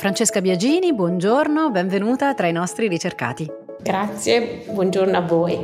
Francesca Biagini, buongiorno, benvenuta tra i nostri ricercati. Grazie, buongiorno a voi.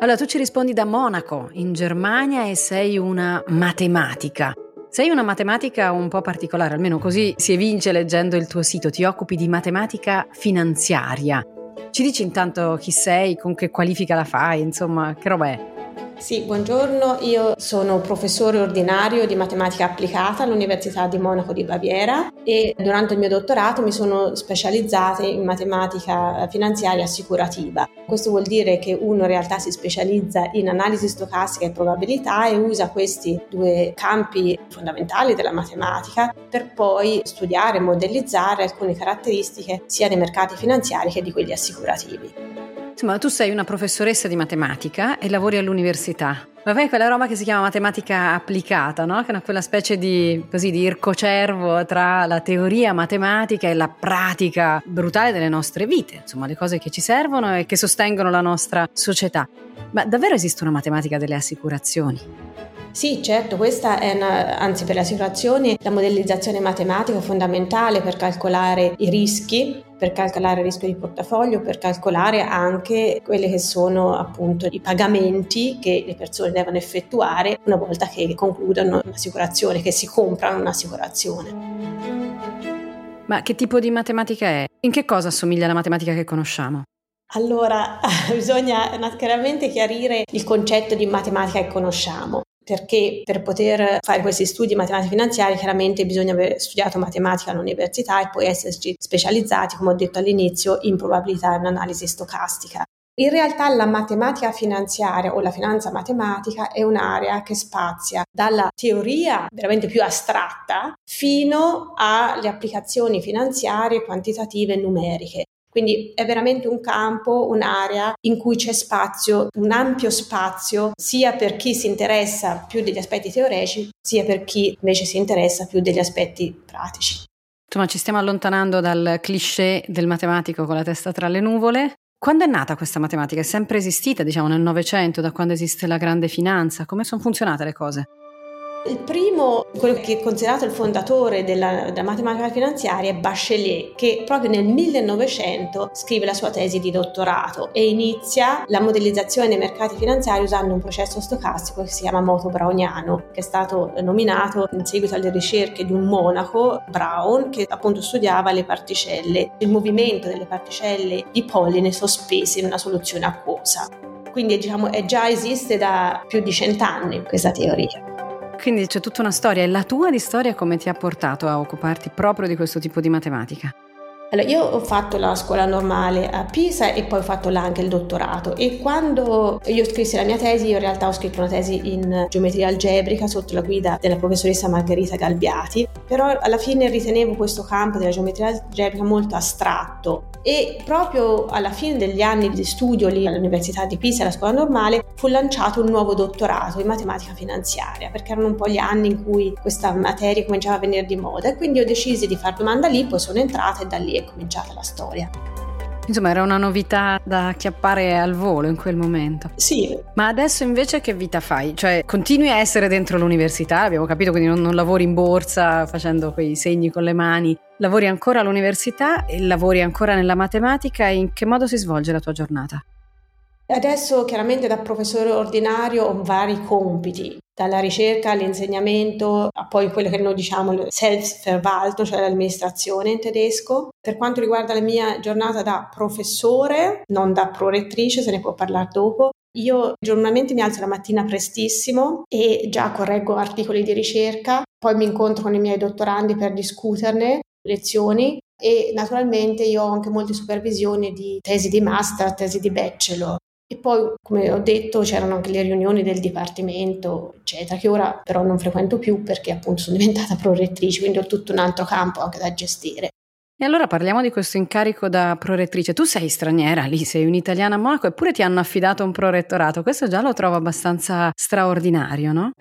Allora, tu ci rispondi da Monaco, in Germania, e sei una matematica. Sei una matematica un po' particolare, almeno così si evince leggendo il tuo sito. Ti occupi di matematica finanziaria. Ci dici intanto chi sei, con che qualifica la fai, insomma, che roba è? Sì, buongiorno, io sono professore ordinario di matematica applicata all'Università di Monaco di Baviera e durante il mio dottorato mi sono specializzata in matematica finanziaria assicurativa. Questo vuol dire che uno in realtà si specializza in analisi stocastica e probabilità e usa questi due campi fondamentali della matematica per poi studiare e modellizzare alcune caratteristiche sia dei mercati finanziari che di quelli assicurativi. Insomma, tu sei una professoressa di matematica e lavori all'università. Vabbè, quella roba che si chiama matematica applicata, no? Che è quella specie di, così, di ircocervo tra la teoria matematica e la pratica brutale delle nostre vite, insomma, le cose che ci servono e che sostengono la nostra società. Ma davvero esiste una matematica delle assicurazioni? Sì, certo, questa è una, anzi per le assicurazioni la modellizzazione matematica è fondamentale per calcolare i rischi, per calcolare il rischio di portafoglio, per calcolare anche quelli che sono appunto i pagamenti che le persone devono effettuare una volta che concludono un'assicurazione, che si comprano un'assicurazione. Ma che tipo di matematica è? In che cosa assomiglia alla matematica che conosciamo? Allora, bisogna chiaramente chiarire il concetto di matematica che conosciamo perché per poter fare questi studi di matematica finanziaria chiaramente bisogna aver studiato matematica all'università e poi esserci specializzati, come ho detto all'inizio, in probabilità e in analisi stocastica. In realtà la matematica finanziaria o la finanza matematica è un'area che spazia dalla teoria veramente più astratta fino alle applicazioni finanziarie, quantitative e numeriche. Quindi è veramente un campo, un'area in cui c'è spazio, un ampio spazio, sia per chi si interessa più degli aspetti teoretici, sia per chi invece si interessa più degli aspetti pratici. Insomma, ci stiamo allontanando dal cliché del matematico con la testa tra le nuvole. Quando è nata questa matematica? È sempre esistita, diciamo, nel Novecento, da quando esiste la grande finanza? Come sono funzionate le cose? Il primo, quello che è considerato il fondatore della, della, matematica finanziaria è Bachelet, che proprio nel 1900 scrive la sua tesi di dottorato e inizia la modellizzazione dei mercati finanziari usando un processo stocastico che si chiama moto browniano, che è stato nominato in seguito alle ricerche di un monaco, Brown, che appunto studiava le particelle, il movimento delle particelle di polline sospese in una soluzione acquosa. Quindi diciamo, già esiste da più di cent'anni questa teoria. Quindi c'è tutta una storia. E la tua di storia come ti ha portato a occuparti proprio di questo tipo di matematica? Allora, io ho fatto la scuola normale a Pisa e poi ho fatto anche il dottorato e quando io scrissi la mia tesi, io in realtà ho scritto una tesi in geometria algebrica sotto la guida della professoressa Margherita Galbiati, però alla fine ritenevo questo campo della geometria algebrica molto astratto e proprio alla fine degli anni di studio lì all'Università di Pisa, alla scuola normale, fu lanciato un nuovo dottorato in matematica finanziaria, perché erano un po' gli anni in cui questa materia cominciava a venire di moda e quindi ho deciso di fare domanda lì, poi sono entrata e da lì è cominciata la storia. Insomma, era una novità da acchiappare al volo in quel momento. Sì. Ma adesso invece che vita fai? Cioè, continui a essere dentro l'università, abbiamo capito, quindi non, non lavori in borsa facendo quei segni con le mani. Lavori ancora all'università e lavori ancora nella matematica. In che modo si svolge la tua giornata? Adesso chiaramente da professore ordinario ho vari compiti, dalla ricerca all'insegnamento a poi quello che noi diciamo Selbstverwaltung, cioè l'amministrazione in tedesco. Per quanto riguarda la mia giornata da professore, non da prorettrice, se ne può parlare dopo, io giornalmente mi alzo la mattina prestissimo e già correggo articoli di ricerca, poi mi incontro con i miei dottorandi per discuterne lezioni e naturalmente io ho anche molte supervisioni di tesi di master, tesi di bachelor. E poi, come ho detto, c'erano anche le riunioni del dipartimento, eccetera, che ora però non frequento più perché appunto sono diventata prorettrice, quindi ho tutto un altro campo anche da gestire. E allora parliamo di questo incarico da prorettrice. Tu sei straniera lì, sei un'italiana a Monaco, eppure ti hanno affidato un prorettorato. Questo già lo trovo abbastanza straordinario, no?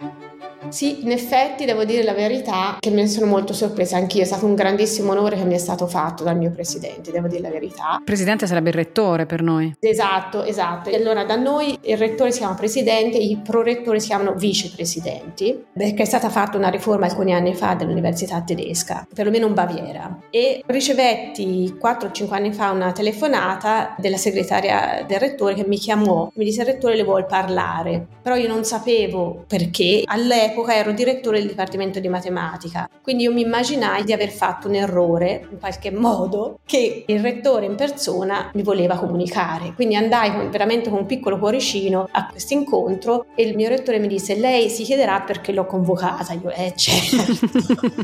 Sì, in effetti devo dire la verità che me ne sono molto sorpresa anch'io, è stato un grandissimo onore che mi è stato fatto dal mio presidente, devo dire la verità. Il presidente sarebbe il rettore per noi. Esatto, esatto. E allora da noi il rettore si chiama presidente, i prorettori si chiamano vicepresidenti, perché è stata fatta una riforma alcuni anni fa dell'università tedesca, perlomeno in Baviera. E ricevetti 4-5 anni fa una telefonata della segretaria del rettore che mi chiamò, mi disse il rettore le vuol parlare, però io non sapevo perché all'epoca all'epoca ero direttore del Dipartimento di Matematica, quindi io mi immaginai di aver fatto un errore in qualche modo che il rettore in persona mi voleva comunicare. Quindi andai con, veramente con un piccolo cuoricino a questo incontro e il mio rettore mi disse lei si chiederà perché l'ho convocata. Io, eh certo.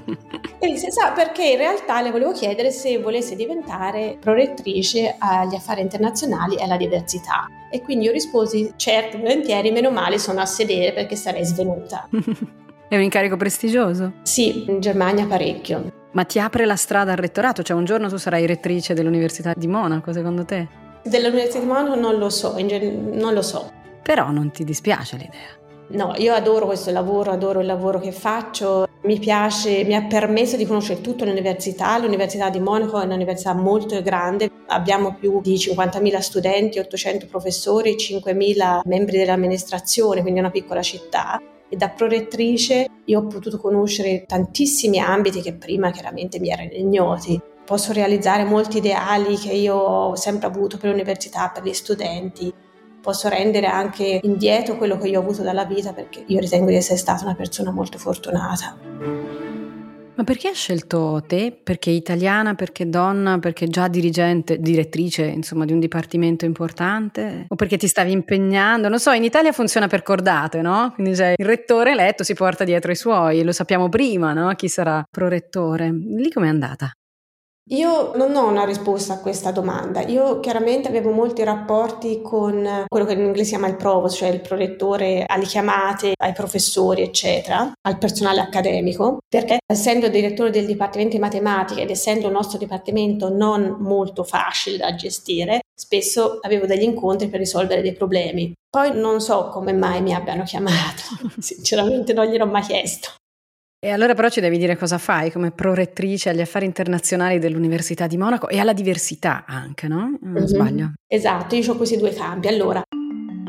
e disse sa perché in realtà le volevo chiedere se volesse diventare prorettrice agli affari internazionali e alla diversità. E quindi io risposi certo, volentieri, meno male sono a sedere perché sarei svenuta. È un incarico prestigioso? Sì, in Germania parecchio. Ma ti apre la strada al rettorato? Cioè un giorno tu sarai rettrice dell'Università di Monaco, secondo te? Dell'Università di Monaco non lo so, gen- non lo so. Però non ti dispiace l'idea? No, io adoro questo lavoro, adoro il lavoro che faccio, mi piace, mi ha permesso di conoscere tutta l'università, l'Università di Monaco è un'università molto grande, abbiamo più di 50.000 studenti, 800 professori, 5.000 membri dell'amministrazione, quindi è una piccola città e da prorettrice io ho potuto conoscere tantissimi ambiti che prima chiaramente mi erano ignoti. Posso realizzare molti ideali che io ho sempre avuto per l'università, per gli studenti. Posso rendere anche indietro quello che io ho avuto dalla vita perché io ritengo di essere stata una persona molto fortunata. Ma perché hai scelto te? Perché italiana, perché donna, perché già dirigente, direttrice, insomma, di un dipartimento importante? O perché ti stavi impegnando? Non so, in Italia funziona per cordate, no? Quindi cioè, il rettore eletto si porta dietro i suoi, lo sappiamo prima, no? Chi sarà prorettore. Lì com'è andata? Io non ho una risposta a questa domanda. Io chiaramente avevo molti rapporti con quello che in inglese si chiama il provost, cioè il prorettore alle chiamate, ai professori, eccetera, al personale accademico, perché essendo direttore del Dipartimento di Matematica ed essendo il nostro dipartimento non molto facile da gestire, spesso avevo degli incontri per risolvere dei problemi. Poi non so come mai mi abbiano chiamato, sinceramente non gliel'ho mai chiesto. E allora però ci devi dire cosa fai come prorettrice agli affari internazionali dell'Università di Monaco e alla diversità anche, no? Non mm-hmm. sbaglio. Esatto, io ho questi due campi. Allora,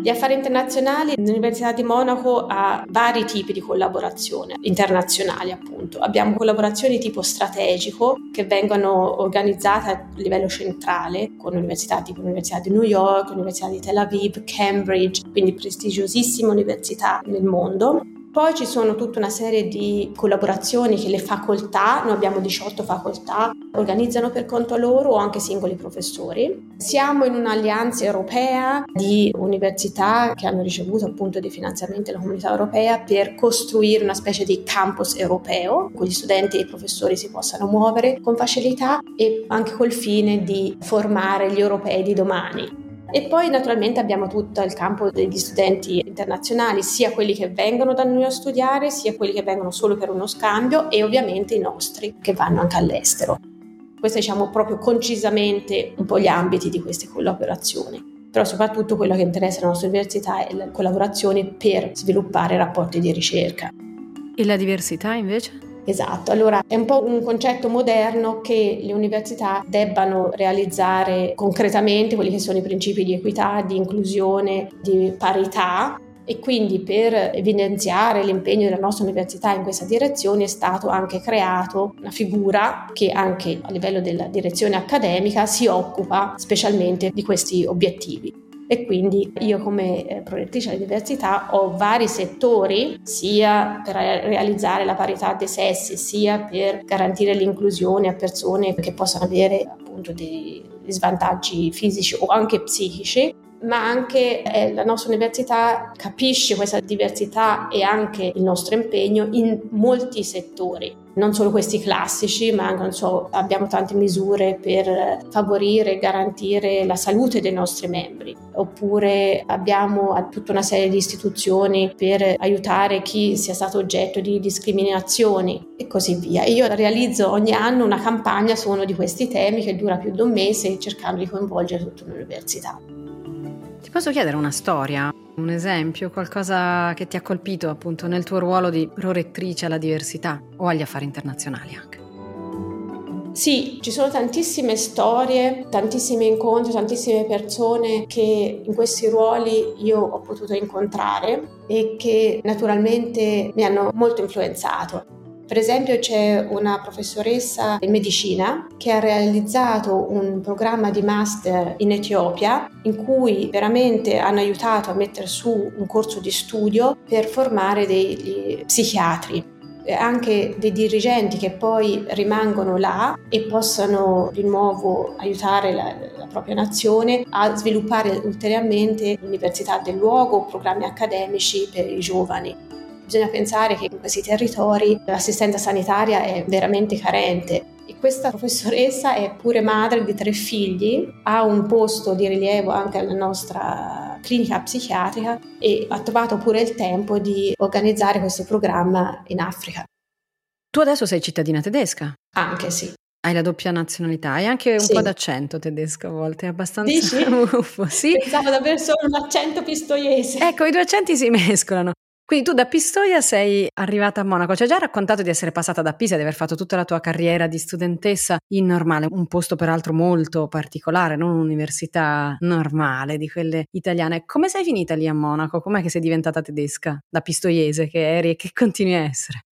gli affari internazionali, l'Università di Monaco ha vari tipi di collaborazione internazionali, appunto. Abbiamo collaborazioni tipo strategico che vengono organizzate a livello centrale con università tipo l'Università di New York, l'Università di Tel Aviv, Cambridge, quindi prestigiosissime università nel mondo poi ci sono tutta una serie di collaborazioni che le facoltà, noi abbiamo 18 facoltà, organizzano per conto loro o anche singoli professori. Siamo in un'alleanza europea di università che hanno ricevuto appunto dei finanziamenti della comunità europea per costruire una specie di campus europeo, in cui gli studenti e i professori si possano muovere con facilità e anche col fine di formare gli europei di domani. E poi naturalmente abbiamo tutto il campo degli studenti internazionali, sia quelli che vengono da noi a studiare, sia quelli che vengono solo per uno scambio e ovviamente i nostri che vanno anche all'estero. Questi diciamo proprio concisamente un po' gli ambiti di queste collaborazioni però soprattutto quello che interessa la nostra università è la collaborazione per sviluppare rapporti di ricerca. E la diversità invece? Esatto, allora è un po' un concetto moderno che le università debbano realizzare concretamente quelli che sono i principi di equità, di inclusione, di parità. E quindi per evidenziare l'impegno della nostra università in questa direzione è stato anche creato una figura che anche a livello della direzione accademica si occupa specialmente di questi obiettivi e quindi io come eh, prorettrice della diversità ho vari settori sia per realizzare la parità dei sessi sia per garantire l'inclusione a persone che possano avere appunto dei svantaggi fisici o anche psichici. Ma anche eh, la nostra università capisce questa diversità e anche il nostro impegno in molti settori non solo questi classici, ma so, abbiamo tante misure per favorire e garantire la salute dei nostri membri, oppure abbiamo tutta una serie di istituzioni per aiutare chi sia stato oggetto di discriminazioni e così via. Io realizzo ogni anno una campagna su uno di questi temi che dura più di un mese cercando di coinvolgere tutta l'università. Ti posso chiedere una storia? Un esempio, qualcosa che ti ha colpito appunto nel tuo ruolo di prorettrice alla diversità o agli affari internazionali anche? Sì, ci sono tantissime storie, tantissimi incontri, tantissime persone che in questi ruoli io ho potuto incontrare e che naturalmente mi hanno molto influenzato. Per esempio c'è una professoressa in medicina che ha realizzato un programma di master in Etiopia in cui veramente hanno aiutato a mettere su un corso di studio per formare degli psichiatri anche dei dirigenti che poi rimangono là e possano di nuovo aiutare la, la, propria nazione a sviluppare ulteriormente l'università del luogo, programmi accademici per i giovani. Bisogna pensare che in questi territori l'assistenza sanitaria è veramente carente e questa professoressa è pure madre di tre figli, ha un posto di rilievo anche alla nostra clinica psichiatrica e ha trovato pure il tempo di organizzare questo programma in Africa. Tu adesso sei cittadina tedesca? Anche sì. Hai la doppia nazionalità, hai anche un sì. po' d'accento tedesco a volte, è abbastanza Dici? buffo. Sì. Pensavo davvero solo un accento pistoiese. Ecco, i due accenti si mescolano. Quindi tu da Pistoia sei arrivata a Monaco, ci hai già raccontato di essere passata da Pisa, di aver fatto tutta la tua carriera di studentessa in normale, un posto peraltro molto particolare, non un'università normale di quelle italiane. Come sei finita lì a Monaco? Com'è che sei diventata tedesca da pistoiese che eri e che continui a essere?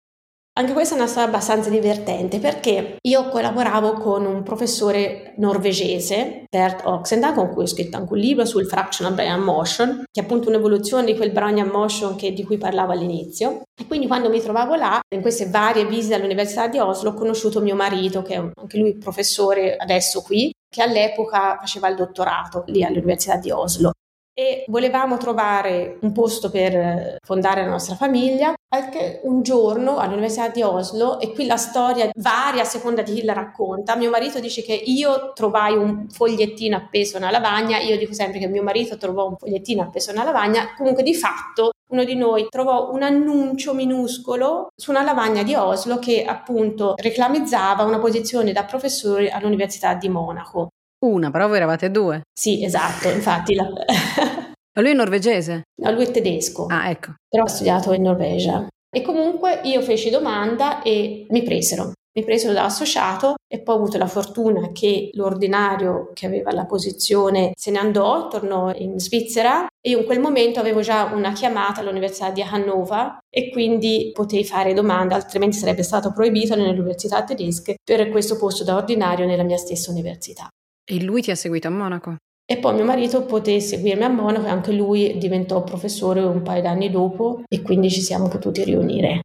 Anche questa è una storia abbastanza divertente perché io collaboravo con un professore norvegese, Bert Oxenda, con cui ho scritto anche un libro sul Fractional Brownian Motion, che è appunto un'evoluzione di quel Brownian Motion che, di cui parlavo all'inizio. E quindi quando mi trovavo là, in queste varie visite all'Università di Oslo, ho conosciuto mio marito, che è anche lui professore adesso qui, che all'epoca faceva il dottorato lì all'Università di Oslo e volevamo trovare un posto per fondare la nostra famiglia. Anche un giorno all'Università di Oslo, e qui la storia varia a seconda di chi la racconta, mio marito dice che io trovai un fogliettino appeso nella lavagna, io dico sempre che mio marito trovò un fogliettino appeso nella lavagna, comunque di fatto uno di noi trovò un annuncio minuscolo su una lavagna di Oslo che appunto reclamizzava una posizione da professore all'Università di Monaco. Una, però voi eravate due. Sì, esatto, infatti. La... Ma lui è norvegese? No, lui è tedesco. Ah, ecco. Però ha studiato in Norvegia. E comunque io feci domanda e mi presero. Mi presero da associato e poi ho avuto la fortuna che l'ordinario che aveva la posizione se ne andò, tornò in Svizzera e io in quel momento avevo già una chiamata all'Università di Hannover e quindi potei fare domanda, altrimenti sarebbe stato proibito nelle università tedesche per questo posto da ordinario nella mia stessa università. E lui ti ha seguito a Monaco? E poi mio marito poté seguirmi a Monaco e anche lui diventò professore un paio d'anni dopo e quindi ci siamo potuti riunire.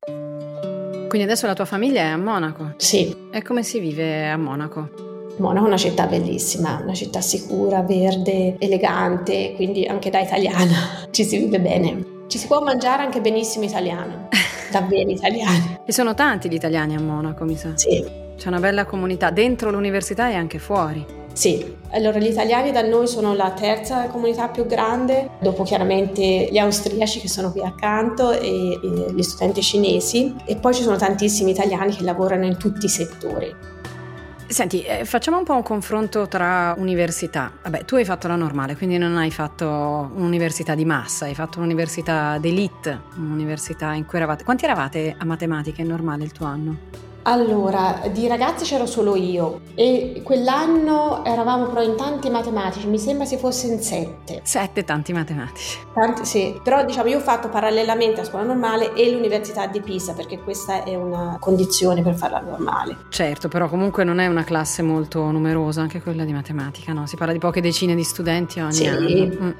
Quindi adesso la tua famiglia è a Monaco? Sì. E come si vive a Monaco? Monaco è una città bellissima, una città sicura, verde, elegante, quindi anche da italiana ci si vive bene. Ci si può mangiare anche benissimo italiano, davvero italiano. E sono tanti gli italiani a Monaco, mi sa. Sì. C'è una bella comunità dentro l'università e anche fuori. Sì, allora gli italiani da noi sono la terza comunità più grande, dopo chiaramente gli austriaci che sono qui accanto e, e gli studenti cinesi e poi ci sono tantissimi italiani che lavorano in tutti i settori. Senti, eh, facciamo un po' un confronto tra università. Vabbè, tu hai fatto la normale, quindi non hai fatto un'università di massa, hai fatto un'università d'elite, un'università in cui eravate... Quanti eravate a matematica in normale il tuo anno? Allora, di ragazzi c'ero solo io e quell'anno eravamo però in tanti matematici, mi sembra si fosse in sette. Sette tanti matematici. Tanti, sì, però diciamo io ho fatto parallelamente a scuola normale e l'università di Pisa perché questa è una condizione per farla normale. Certo, però comunque non è una classe molto numerosa, anche quella di matematica, no? Si parla di poche decine di studenti ogni sì. anno. Mm.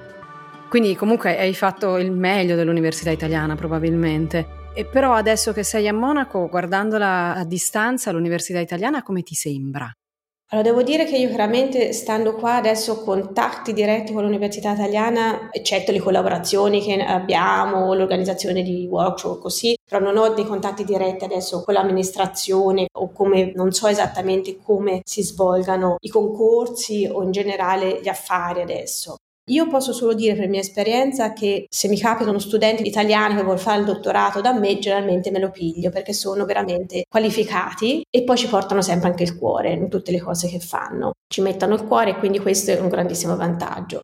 Quindi comunque hai fatto il meglio dell'università italiana probabilmente. E però adesso che sei a Monaco, guardandola a distanza, l'università italiana come ti sembra? Allora, devo dire che io chiaramente, stando qua adesso contatti diretti con l'Università Italiana, eccetto le collaborazioni che abbiamo, l'organizzazione di workshop così, però non ho dei contatti diretti adesso con l'amministrazione o come, non so esattamente come si svolgano i concorsi o in generale gli affari adesso. Io posso solo dire per mia esperienza che se mi capita uno studente italiano che vuole fare il dottorato da me, generalmente me lo piglio perché sono veramente qualificati e poi ci portano sempre anche il cuore in tutte le cose che fanno. Ci mettono il cuore e quindi questo è un grandissimo vantaggio.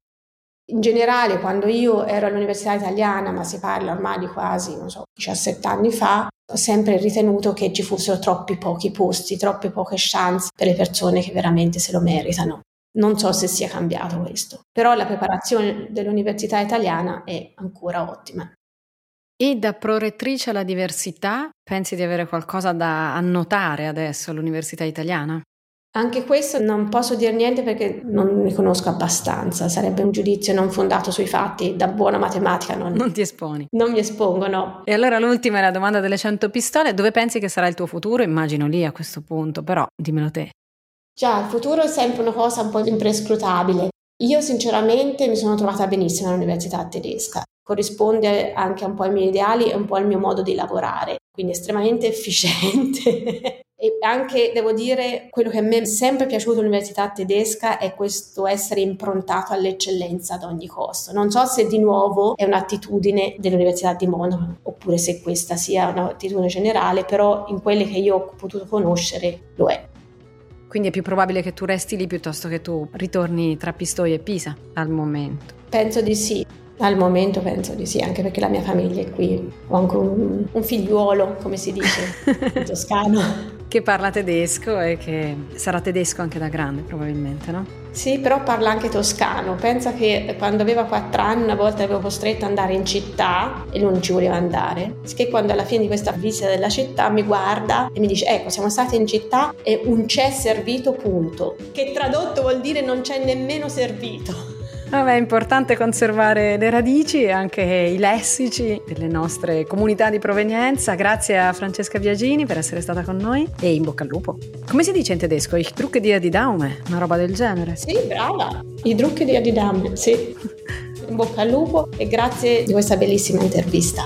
In generale, quando io ero all'Università Italiana, ma si parla ormai di quasi, non so, 17 anni fa, ho sempre ritenuto che ci fossero troppi pochi posti, troppe poche chance per le persone che veramente se lo meritano. Non so se sia cambiato questo, però la preparazione dell'università italiana è ancora ottima. E da prorettrice alla diversità, pensi di avere qualcosa da annotare adesso all'università italiana? Anche questo non posso dire niente perché non ne conosco abbastanza, sarebbe un giudizio non fondato sui fatti, da buona matematica non, non ti esponi. Non mi espongo, no. E allora l'ultima è la domanda delle 100 pistole, dove pensi che sarà il tuo futuro? Immagino lì a questo punto, però dimmelo te. Già, il futuro è sempre una cosa un po' imprescrutabile. Io sinceramente mi sono trovata benissimo all'università tedesca, corrisponde anche un po' ai miei ideali e un po' al mio modo di lavorare, quindi estremamente efficiente. e anche, devo dire, quello che a me è sempre piaciuto all'università tedesca è questo essere improntato all'eccellenza ad ogni costo. Non so se di nuovo è un'attitudine dell'Università di Monaco oppure se questa sia un'attitudine generale, però in quelle che io ho potuto conoscere lo è. Quindi è più probabile che tu resti lì piuttosto che tu ritorni tra Pistoia e Pisa al momento. Penso di sì. Al momento penso di sì, anche perché la mia famiglia è qui. Ho anche un, un figliuolo, come si dice in toscano. Che parla tedesco e che sarà tedesco anche da grande, probabilmente, no? Sì, però parla anche toscano. Pensa che quando aveva quattro anni una volta avevo costretto ad andare in città e lui non ci voleva andare. Che quando alla fine di questa visita della città mi guarda e mi dice ecco siamo stati in città e un c'è servito punto. Che tradotto vuol dire non c'è nemmeno servito. Vabbè, è importante conservare le radici e anche i lessici delle nostre comunità di provenienza. Grazie a Francesca Viagini per essere stata con noi e in bocca al lupo. Come si dice in tedesco? Ich drucke dir die Daumen, una roba del genere. Sì, brava. Ich drucke dir die Daumen, sì. In bocca al lupo e grazie di questa bellissima intervista.